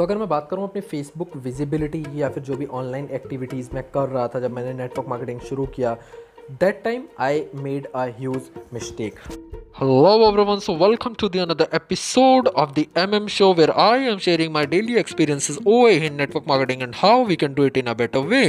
तो अगर मैं बात करूँ अपनी फेसबुक विजिबिलिटी या फिर जो भी ऑनलाइन एक्टिविटीज़ मैं कर रहा था जब मैंने नेटवर्क मार्केटिंग शुरू किया that time I made a huge mistake hello everyone so welcome to the another episode of the MM show where I am sharing my daily experiences ओए in network marketing and how we can do it in a better way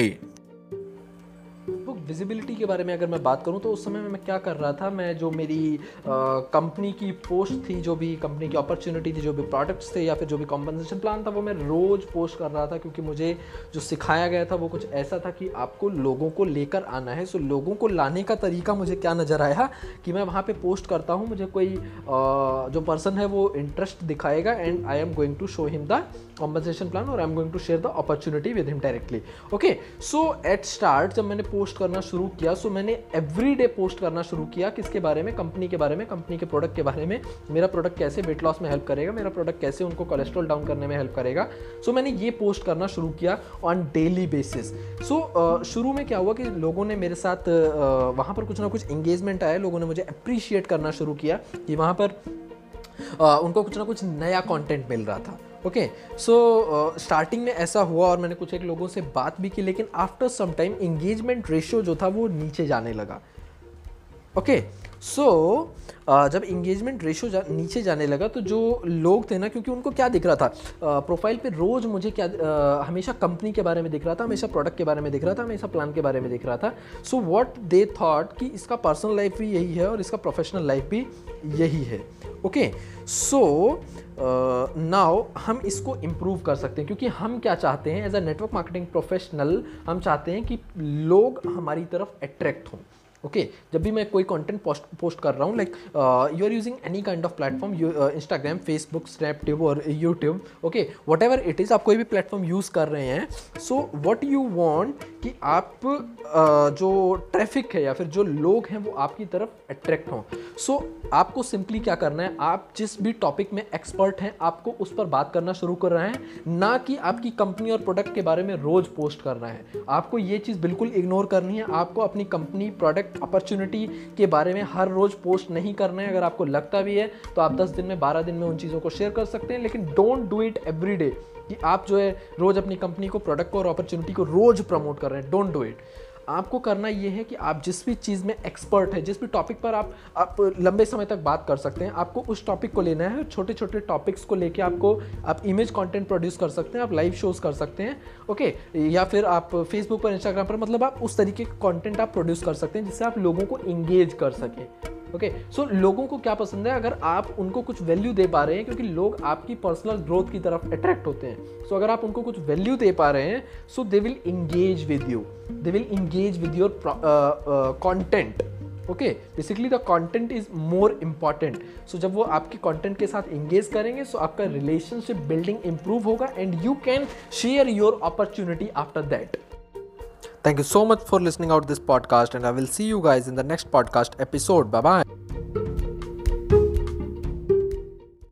visibility के बारे में अगर मैं बात करूँ तो उस समय में मैं क्या कर रहा था, मैं जो मेरी कंपनी की पोस्ट थी, जो भी कंपनी की अपॉर्चुनिटी थी, जो भी प्रोडक्ट्स थे, या फिर जो भी कॉम्पनसेशन प्लान था, वो मैं रोज़ पोस्ट कर रहा था, क्योंकि मुझे जो सिखाया गया था, वो कुछ ऐसा था कि आपको लोगों को लेकर आना है। सो लोगों को लाने का तरीका मुझे क्या नज़र आया, कि मैं वहाँ पर पोस्ट करता हूँ, मुझे कोई जो पर्सन है, वो इंटरेस्ट दिखाएगा and I am going to show him the compensation plan और I am going to share the opportunity with him directly okay so at start जब मैंने पोस्ट करना शुरू किया सो मैंने एवरी डे पोस्ट करना शुरू किया किसके बारे में कंपनी के बारे में कंपनी के प्रोडक्ट के बारे में मेरा प्रोडक्ट कैसे वेट लॉस में हेल्प करेगा मेरा प्रोडक्ट कैसे उनको कोलेस्ट्रॉल डाउन करने में हेल्प करेगा। सो so, मैंने ये पोस्ट करना शुरू किया ऑन डेली बेसिस सो शुरू में क्या हुआ कि लोगों ने मेरे साथ uh, वहाँ पर कुछ ना कुछ इंगेजमेंट आया लोगों ने मुझे अप्रिशिएट करना शुरू किया कि वहाँ पर uh, उनको कुछ ना कुछ नया कंटेंट मिल रहा था। ओके सो स्टार्टिंग में ऐसा हुआ और मैंने कुछ एक लोगों से बात भी की लेकिन after some time engagement ratio जो था वो नीचे जाने लगा। Okay okay, so so, uh, जब इंगेजमेंट रेशो जा, नीचे जाने लगा तो जो लोग थे ना क्योंकि उनको क्या दिख रहा था? प्रोफ़ाइल uh, पे रोज़ मुझे क्या uh, हमेशा कंपनी के बारे में दिख रहा था हमेशा प्रोडक्ट के बारे में दिख रहा था हमेशा प्लान के बारे में दिख रहा था। सो वॉट दे थॉट कि इसका पर्सनल लाइफ भी यही है और इसका प्रोफेशनल लाइफ भी यही है। ओके सो नाउ हम इसको इम्प्रूव कर सकते हैं, क्योंकि हम क्या चाहते हैं as a network marketing professional हम चाहते हैं कि लोग हमारी तरफ़ अट्रैक्ट हों। ओके जब भी मैं कोई कंटेंट पोस्ट पोस्ट कर रहा हूँ like you are using any kind of platform Instagram Facebook Snapchat और YouTube okay whatever it is आप कोई भी प्लेटफॉर्म यूज़ कर रहे हैं सो वट यू वॉन्ट कि आप uh, जो ट्रैफ़िक है या फिर जो लोग हैं वो आपकी तरफ़ अट्रैक्ट हों। सो so, आपको सिंपली क्या करना है आप जिस भी टॉपिक में एक्सपर्ट हैं आपको उस पर बात करना शुरू कर रहे हैं ना कि आपकी कंपनी और प्रोडक्ट के बारे में रोज़ पोस्ट करना है। आपको ये चीज़ बिल्कुल इग्नोर करनी है आपको अपनी कंपनी प्रोडक्ट अपॉर्चुनिटी के बारे में हर रोज़ पोस्ट नहीं करना है, अगर आपको लगता भी है तो आप 10 दिन में 12 दिन में उन चीज़ों को शेयर कर सकते हैं, लेकिन don't do it every day कि आप जो है रोज़ अपनी कंपनी को प्रोडक्ट को और अपॉर्चुनिटी को रोज़ प्रमोट कर रहे हैं डोंट डू इट आपको करना ये है कि आप जिस भी चीज़ में एक्सपर्ट है, जिस भी टॉपिक पर आप आप लंबे समय तक बात कर सकते हैं, आपको उस टॉपिक को लेना है छोटे छोटे टॉपिक्स को लेके आपको, आप इमेज कंटेंट प्रोड्यूस कर सकते हैं, आप लाइव शोज़ कर सकते हैं ओके या फिर आप फेसबुक पर इंस्टाग्राम पर मतलब आप उस तरीके का कॉन्टेंट आप प्रोड्यूस कर सकते हैं जिससे आप लोगों को इंगेज कर सकें। ओके okay, सो so, लोगों को क्या पसंद है? अगर आप उनको कुछ वैल्यू दे पा रहे हैं क्योंकि लोग आपकी पर्सनल ग्रोथ की तरफ़ अट्रैक्ट होते हैं। सो so, अगर आप उनको कुछ वैल्यू दे पा रहे हैं so they will engage with you they will engage with your content okay basically the content is more important so जब वो आपके कॉन्टेंट के साथ इंगेज करेंगे सो so आपका रिलेशनशिप बिल्डिंग इंप्रूव होगा and you can share your opportunity after that Thank you so much for listening out this podcast and I will see you guys in the next podcast episode. Bye bye.